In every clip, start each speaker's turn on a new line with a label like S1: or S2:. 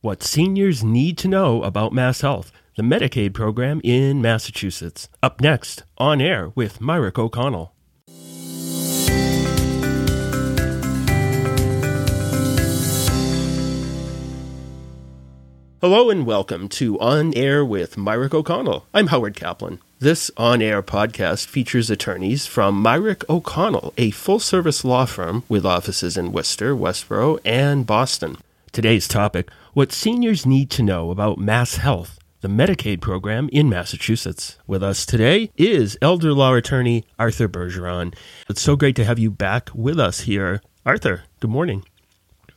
S1: What seniors need to know about Mass Health, the Medicaid program in Massachusetts. Up next, on air with Mirick O'Connell. Hello and welcome to On Air with Mirick O'Connell. I'm Howard Kaplan. This on air podcast features attorneys from Mirick O'Connell, a full service law firm with offices in Worcester, Westboro, and Boston. Today's topic What seniors need to know about Mass Health, the Medicaid program in Massachusetts. With us today is elder law attorney Arthur Bergeron. It's so great to have you back with us here. Arthur, good morning.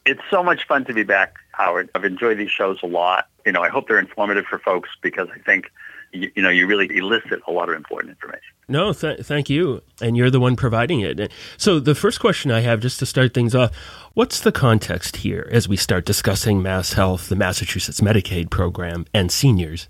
S2: It's so much fun to be back, Howard. I've enjoyed these shows a lot. You know, I hope they're informative for folks because I think you, you know, you really elicit a lot of important information.
S1: No, th- thank you. And you're the one providing it. So, the first question I have, just to start things off, what's the context here as we start discussing Mass Health, the Massachusetts Medicaid program, and seniors?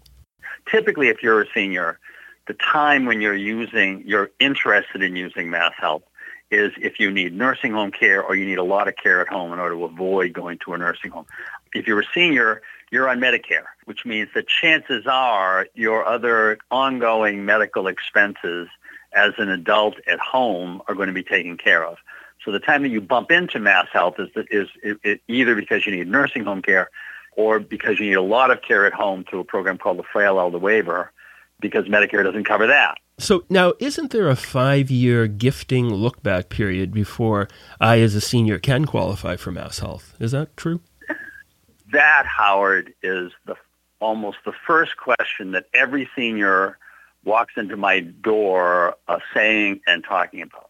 S2: Typically, if you're a senior, the time when you're using, you're interested in using Mass Health is if you need nursing home care or you need a lot of care at home in order to avoid going to a nursing home. If you're a senior, you're on Medicare, which means that chances are your other ongoing medical expenses as an adult at home are going to be taken care of. So the time that you bump into Mass Health is, is, is either because you need nursing home care or because you need a lot of care at home through a program called the Frail Elder Waiver because Medicare doesn't cover that.
S1: So now, isn't there a five-year gifting look-back period before I, as a senior, can qualify for Mass Health? Is that true?
S2: That, Howard, is the almost the first question that every senior walks into my door uh, saying and talking about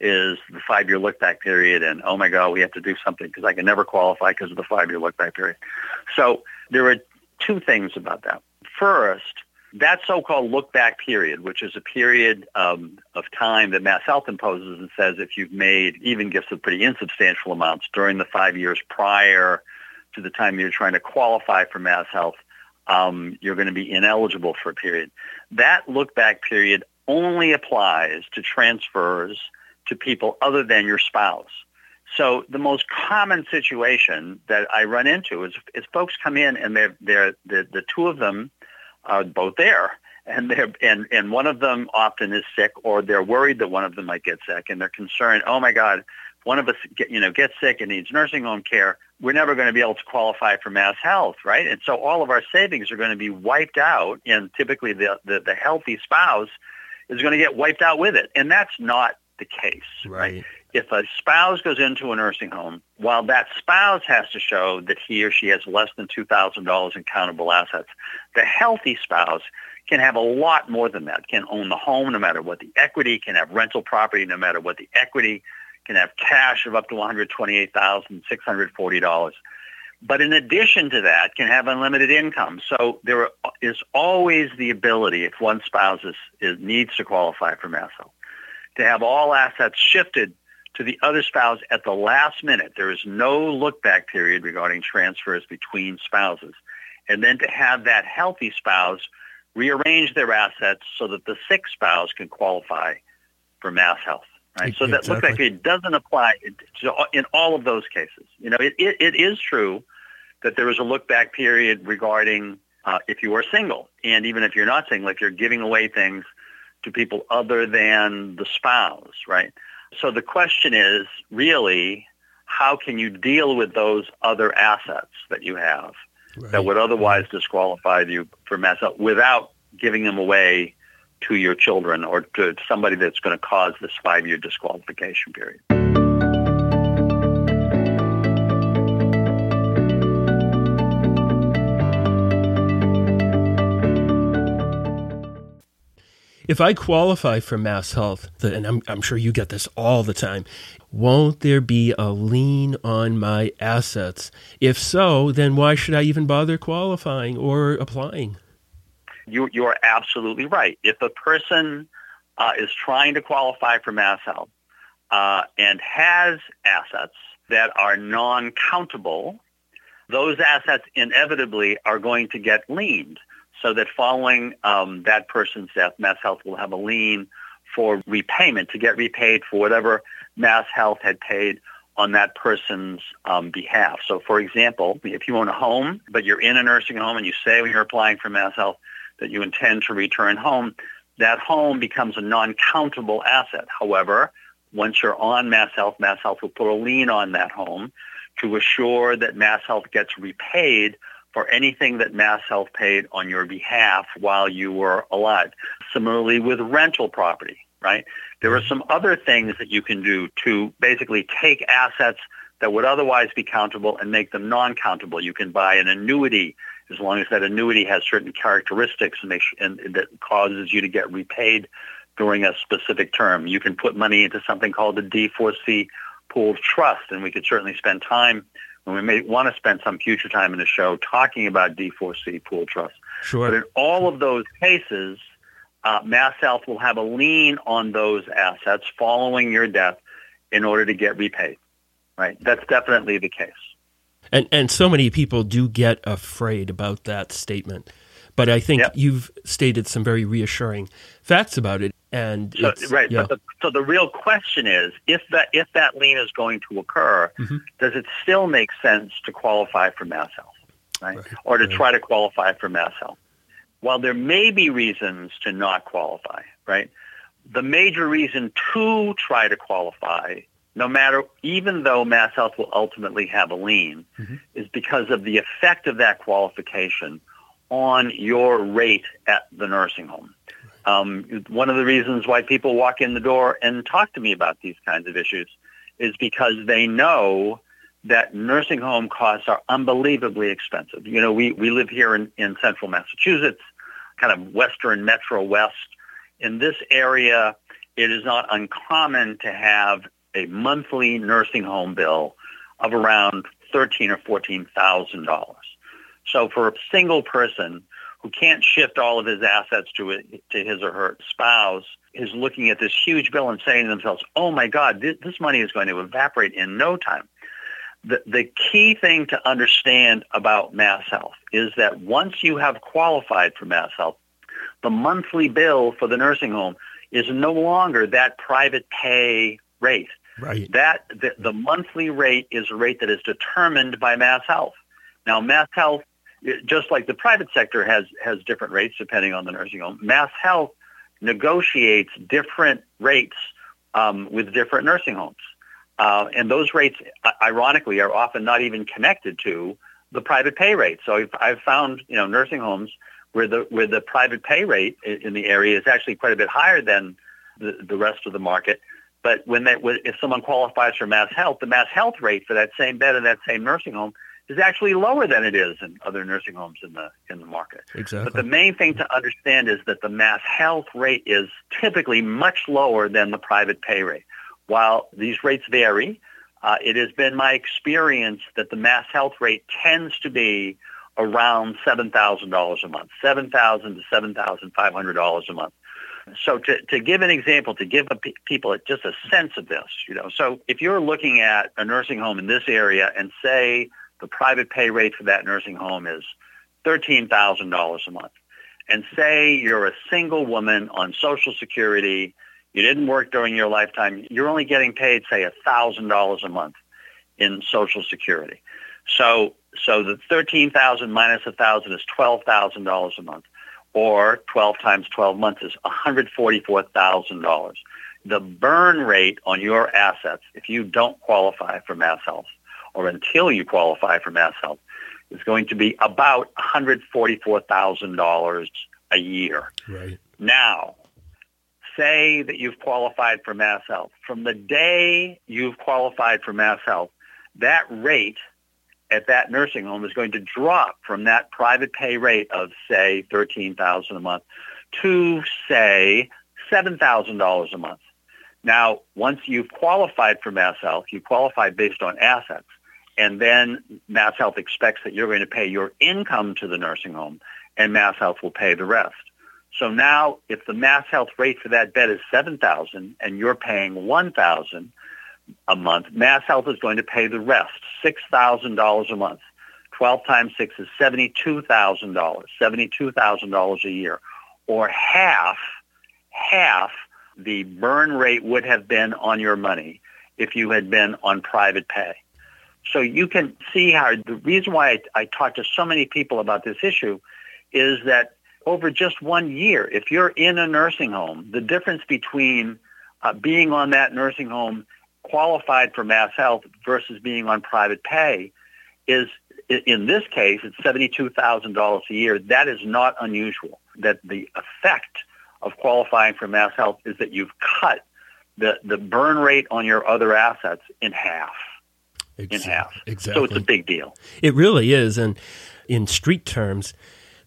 S2: is the five-year look-back period and, oh, my God, we have to do something because I can never qualify because of the five-year look-back period. So there are two things about that. First, that so-called look-back period, which is a period um, of time that Mass Health imposes and says if you've made even gifts of pretty insubstantial amounts during the five years prior to the time you're trying to qualify for Mass Health, um, you're going to be ineligible for a period. That look back period only applies to transfers to people other than your spouse. So the most common situation that I run into is, is folks come in and they're, they're, the, the two of them are both there and they're and, and one of them often is sick or they're worried that one of them might get sick and they're concerned, oh my God, one of us get, you know gets sick and needs nursing home care we're never going to be able to qualify for mass health, right? And so all of our savings are going to be wiped out, and typically the, the, the healthy spouse is going to get wiped out with it. And that's not the case, right? right? If a spouse goes into a nursing home, while that spouse has to show that he or she has less than $2,000 in countable assets, the healthy spouse can have a lot more than that, can own the home no matter what the equity, can have rental property no matter what the equity, can have cash of up to $128,640. But in addition to that, can have unlimited income. So there is always the ability, if one spouse is, is, needs to qualify for Health, to have all assets shifted to the other spouse at the last minute. There is no look-back period regarding transfers between spouses. And then to have that healthy spouse rearrange their assets so that the sick spouse can qualify for Mass Health. Right? So that look like it doesn't apply to, in all of those cases. You know, it, it, it is true that there is a look back period regarding uh, if you are single, and even if you're not single, if you're giving away things to people other than the spouse, right? So the question is really, how can you deal with those other assets that you have right. that would otherwise disqualify you for mass without giving them away to your children or to somebody that's going to cause this five-year disqualification period.
S1: If I qualify for Mass Health, and I'm, I'm sure you get this all the time, won't there be a lien on my assets? If so, then why should I even bother qualifying or applying?
S2: You, you are absolutely right. If a person uh, is trying to qualify for Mass Health uh, and has assets that are non-countable, those assets inevitably are going to get leaned so that following um, that person's death, Mass Health will have a lien for repayment to get repaid for whatever Mass Health had paid on that person's um, behalf. So, for example, if you own a home, but you're in a nursing home and you say when you're applying for Mass Health that you intend to return home, that home becomes a non-countable asset. However, once you're on Mass Health, Mass Health will put a lien on that home to assure that Mass Health gets repaid for anything that Mass Health paid on your behalf while you were alive. Similarly with rental property, right? There are some other things that you can do to basically take assets that would otherwise be countable and make them non-countable. You can buy an annuity as long as that annuity has certain characteristics and, and that causes you to get repaid during a specific term. You can put money into something called a D4C pooled trust, and we could certainly spend time, and we may want to spend some future time in the show talking about D4C pooled trust.
S1: Sure.
S2: But in all of those cases, uh, Mass Health will have a lien on those assets following your death in order to get repaid. Right? That's definitely the case.
S1: And and so many people do get afraid about that statement. But I think
S2: Yep.
S1: you've stated some very reassuring facts about it. And
S2: So, right.
S1: yeah.
S2: But the, so the real question is, if that if that lien is going to occur,
S1: Mhm.
S2: does it still make sense to qualify for Mass Health, right?
S1: Right,
S2: Or to
S1: right.
S2: try to qualify for Mass Health? While there may be reasons to not qualify, right? The major reason to try to qualify, no matter even though Mass Health will ultimately have a lien,
S1: Mhm.
S2: is because of the effect of that qualification on your rate at the nursing home. Um, one of the reasons why people walk in the door and talk to me about these kinds of issues is because they know that nursing home costs are unbelievably expensive. You know, we, we live here in, in central Massachusetts, kind of western metro west. In this area, it is not uncommon to have a monthly nursing home bill of around thirteen or fourteen thousand dollars. So for a single person who can't shift all of his assets to to his or her spouse is looking at this huge bill and saying to themselves, "Oh my God, this, this money is going to evaporate in no time." The the key thing to understand about Mass Health is that once you have qualified for Mass Health, the monthly bill for the nursing home is no longer that private pay rate.
S1: Right.
S2: That the, the monthly rate is a rate that is determined by Mass Health. Now, Mass Health, just like the private sector has has different rates depending on the nursing home, Mass Health negotiates different rates um, with different nursing homes, uh, and those rates, ironically, are often not even connected to the private pay rate. So I've, I've found you know nursing homes where the where the private pay rate in the area is actually quite a bit higher than the, the rest of the market. But when that, if someone qualifies for Mass Health, the Mass Health rate for that same bed in that same nursing home is actually lower than it is in other nursing homes in the in the market.
S1: Exactly.
S2: But the main thing to understand is that the Mass Health rate is typically much lower than the private pay rate. While these rates vary, uh, it has been my experience that the Mass Health rate tends to be around seven thousand dollars a month, seven thousand to seven thousand five hundred dollars a month. So to, to give an example, to give people just a sense of this, you know, so if you're looking at a nursing home in this area and say the private pay rate for that nursing home is $13,000 a month, and say you're a single woman on Social Security, you didn't work during your lifetime, you're only getting paid, say, $1,000 a month in Social Security. So, so the 13,000 minus 1,000 is $12,000 a month or 12 times 12 months is $144,000. The burn rate on your assets, if you don't qualify for Mass Health or until you qualify for Mass Health, is going to be about $144,000 a year.
S1: right.
S2: Now, say that you've qualified for Mass Health. From the day you've qualified for Mass Health, that rate at that nursing home is going to drop from that private pay rate of, say, 13,000 a month to, say, $7,000 a month. Now, once you've qualified for Mass Health, you qualify based on assets, and then Mass Health expects that you're going to pay your income to the nursing home, and Mass Health will pay the rest. So now, if the Mass Health rate for that bed is seven thousand, and you're paying one thousand a month, Mass Health is going to pay the rest, six thousand dollars a month. Twelve times six is seventy-two thousand dollars, seventy-two thousand dollars a year, or half, half the burn rate would have been on your money if you had been on private pay. So you can see how the reason why I, I talk to so many people about this issue is that over just one year, if you're in a nursing home, the difference between uh, being on that nursing home qualified for mass health versus being on private pay is, in this case, it's $72,000 a year. That is not unusual. That the effect of qualifying for mass health is that you've cut the, the burn rate on your other assets in half. Exactly. In half.
S1: Exactly.
S2: So it's a big deal.
S1: It really is. And in street terms,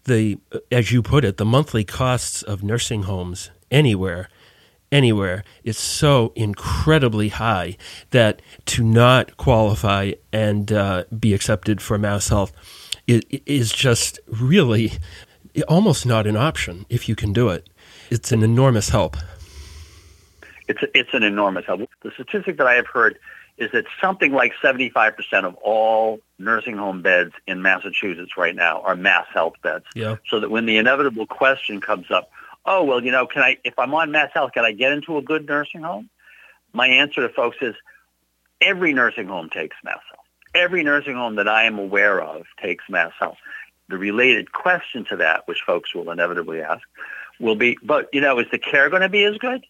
S1: the as you put it, the monthly costs of nursing homes anywhere anywhere is so incredibly high that to not qualify and uh, be accepted for mass health is, is just really almost not an option if you can do it. It's an enormous help.
S2: It's, it's an enormous help. The statistic that I have heard is that something like 75% of all nursing home beds in Massachusetts right now are mass health beds.
S1: Yeah.
S2: So that when the inevitable question comes up, oh, well, you know, can I, if I'm on mass health, can I get into a good nursing home? My answer to folks is every nursing home takes mass health. Every nursing home that I am aware of takes mass health. The related question to that, which folks will inevitably ask, will be, but, you know, is the care going to be as good?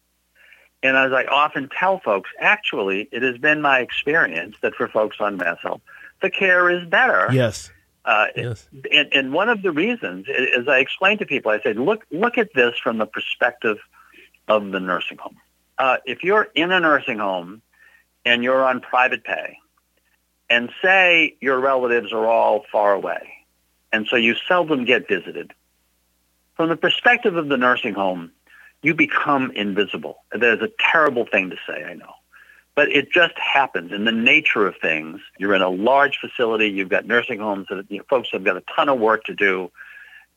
S2: And as I often tell folks, actually, it has been my experience that for folks on mass health, the care is better.
S1: Yes.
S2: Uh, yes. And, and one of the reasons, as I explained to people, I said, look, look at this from the perspective of the nursing home. Uh, if you're in a nursing home and you're on private pay, and say your relatives are all far away, and so you seldom get visited, from the perspective of the nursing home, you become invisible. That is a terrible thing to say, I know. But it just happens in the nature of things. You're in a large facility. You've got nursing homes that you know, folks have got a ton of work to do.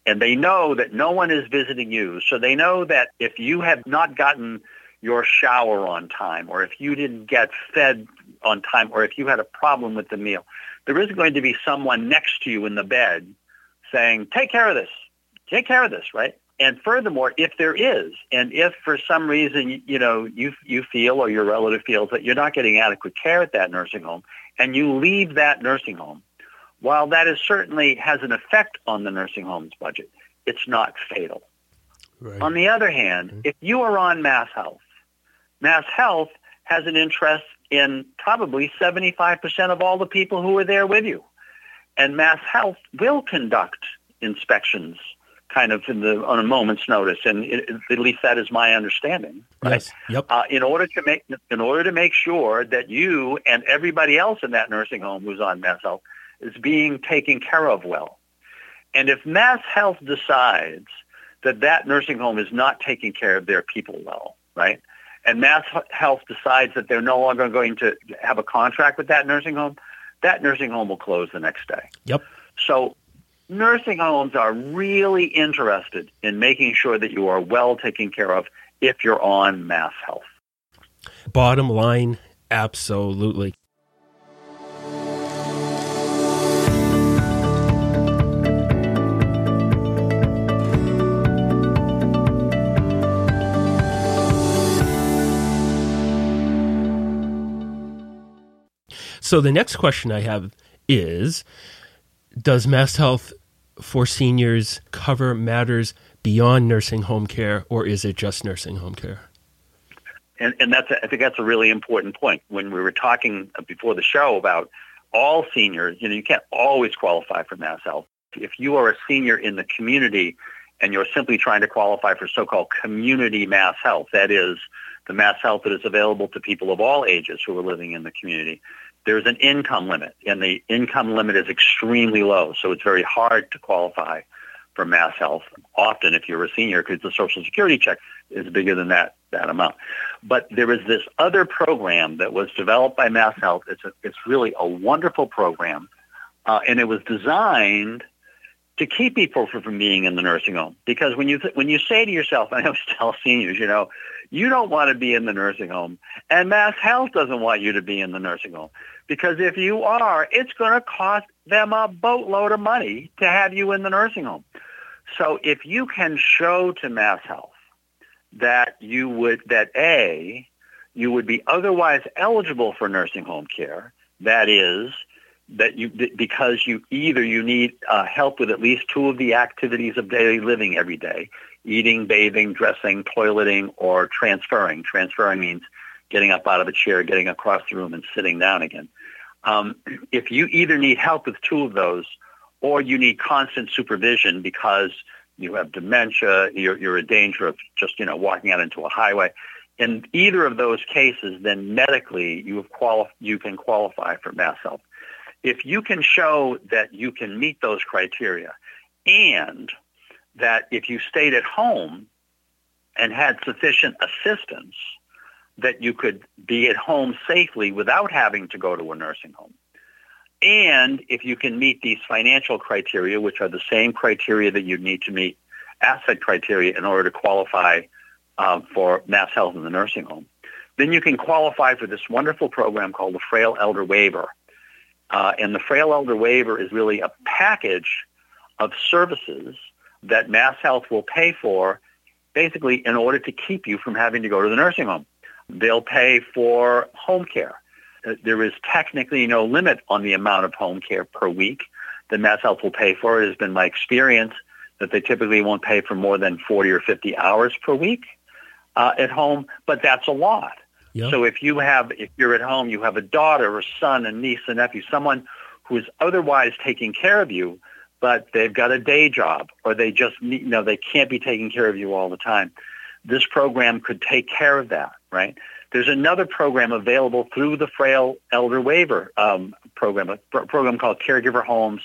S2: And they know that no one is visiting you. So they know that if you have not gotten your shower on time or if you didn't get fed on time or if you had a problem with the meal, there is going to be someone next to you in the bed saying, take care of this. Take care of this, right? And furthermore, if there is, and if for some reason, you know, you, you feel or your relative feels that you're not getting adequate care at that nursing home and you leave that nursing home, while that is certainly has an effect on the nursing home's budget, it's not fatal. Right. On the other hand, mm-hmm. if you are on Mass Health, Mass Health has an interest in probably 75% of all the people who are there with you. And Mass Health will conduct inspections kind of in the on a moment's notice, and it, at least that is my understanding. Right?
S1: Yes. Yep.
S2: Uh, in order to make in order to make sure that you and everybody else in that nursing home who's on Mass Health is being taken care of well, and if Mass Health decides that that nursing home is not taking care of their people well, right? And Mass Health decides that they're no longer going to have a contract with that nursing home, that nursing home will close the next day.
S1: Yep.
S2: So nursing homes are really interested in making sure that you are well taken care of if you're on mass health.
S1: Bottom line, absolutely. So the next question I have is does Mass Health for seniors cover matters beyond nursing home care, or is it just nursing home care?
S2: And, and that's a, I think that's a really important point. When we were talking before the show about all seniors, you know, you can't always qualify for Mass Health. If you are a senior in the community and you're simply trying to qualify for so-called community mass health, that is the mass health that is available to people of all ages who are living in the community, there's an income limit, and the income limit is extremely low, so it's very hard to qualify for mass health. Often, if you're a senior, because the Social Security check is bigger than that that amount. But there is this other program that was developed by Mass Health. It's a, it's really a wonderful program, uh, and it was designed to keep people from being in the nursing home. Because when you th- when you say to yourself, I always tell seniors, you know, you don't want to be in the nursing home, and Mass Health doesn't want you to be in the nursing home. Because if you are, it's going to cost them a boatload of money to have you in the nursing home. So if you can show to Mass Health that you would, that A, you would be otherwise eligible for nursing home care. That is, that you because you either you need uh, help with at least two of the activities of daily living every day, eating, bathing, dressing, toileting, or transferring. Transferring means getting up out of a chair, getting across the room, and sitting down again. Um, if you either need help with two of those, or you need constant supervision because you have dementia, you're, you're in danger of just you know walking out into a highway. In either of those cases, then medically you have quali- you can qualify for mass health. If you can show that you can meet those criteria, and that if you stayed at home and had sufficient assistance, that you could be at home safely without having to go to a nursing home. And if you can meet these financial criteria, which are the same criteria that you need to meet asset criteria in order to qualify um, for mass health in the nursing home, then you can qualify for this wonderful program called the Frail Elder Waiver. Uh, and the Frail Elder Waiver is really a package of services that Mass Health will pay for basically in order to keep you from having to go to the nursing home. They'll pay for home care. Uh, there is technically no limit on the amount of home care per week that Mass Health will pay for. It has been my experience that they typically won't pay for more than 40 or 50 hours per week uh, at home, but that's a lot. Yep. So if you have, if you're at home, you have a daughter or son, a niece, a nephew, someone who is otherwise taking care of you, but they've got a day job or they just need, you know, they can't be taking care of you all the time. This program could take care of that, right? There's another program available through the Frail Elder Waiver um, program, a pr- program called Caregiver Homes,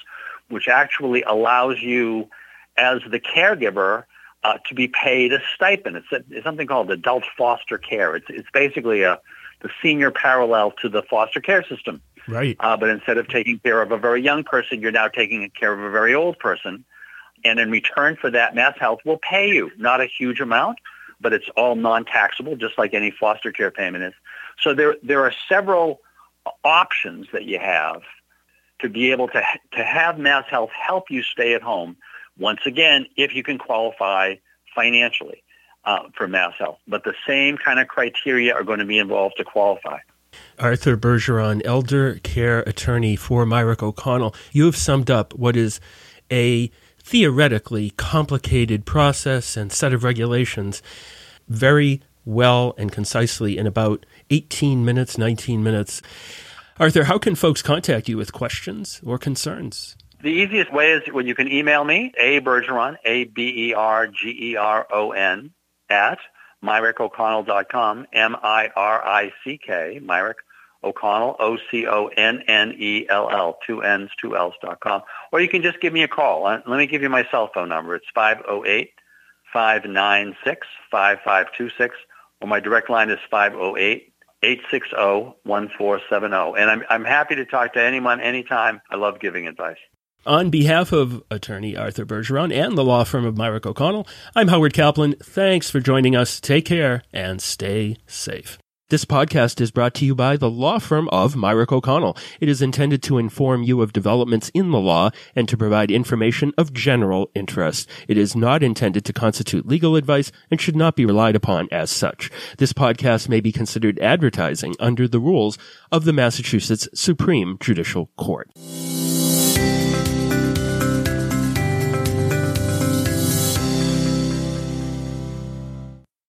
S2: which actually allows you as the caregiver uh, to be paid a stipend. It's, a, it's, something called adult foster care. It's, it's basically a, the senior parallel to the foster care system.
S1: Right.
S2: Uh, but instead of taking care of a very young person, you're now taking care of a very old person. And in return for that, Mass Health will pay you, not a huge amount, but it's all non-taxable, just like any foster care payment is. So there, there are several options that you have to be able to, to have Mass Health help you stay at home, once again, if you can qualify financially uh, for Mass Health. But the same kind of criteria are going to be involved to qualify.
S1: Arthur Bergeron, elder care attorney for Mirick O'Connell, you have summed up what is a theoretically complicated process and set of regulations very well and concisely in about 18 minutes, 19 minutes. Arthur, how can folks contact you with questions or concerns?
S2: The easiest way is when you can email me, A Bergeron, A-B-E-R-G-E-R-O-N, at miricko'connell.com, M-I-R-I-C-K, Mirick O'Connell, O-C-O-N-N-E-L-L, two N's, two L's dot com. Or you can just give me a call. Uh, let me give you my cell phone number. It's 508-596-5526, or my direct line is 508 860-1470. And I'm, I'm happy to talk to anyone anytime. I love giving advice.
S1: On behalf of attorney Arthur Bergeron and the law firm of Mirick O'Connell, I'm Howard Kaplan. Thanks for joining us. Take care and stay safe. This podcast is brought to you by the law firm of Mirick O'Connell. It is intended to inform you of developments in the law and to provide information of general interest. It is not intended to constitute legal advice and should not be relied upon as such. This podcast may be considered advertising under the rules of the Massachusetts Supreme Judicial Court.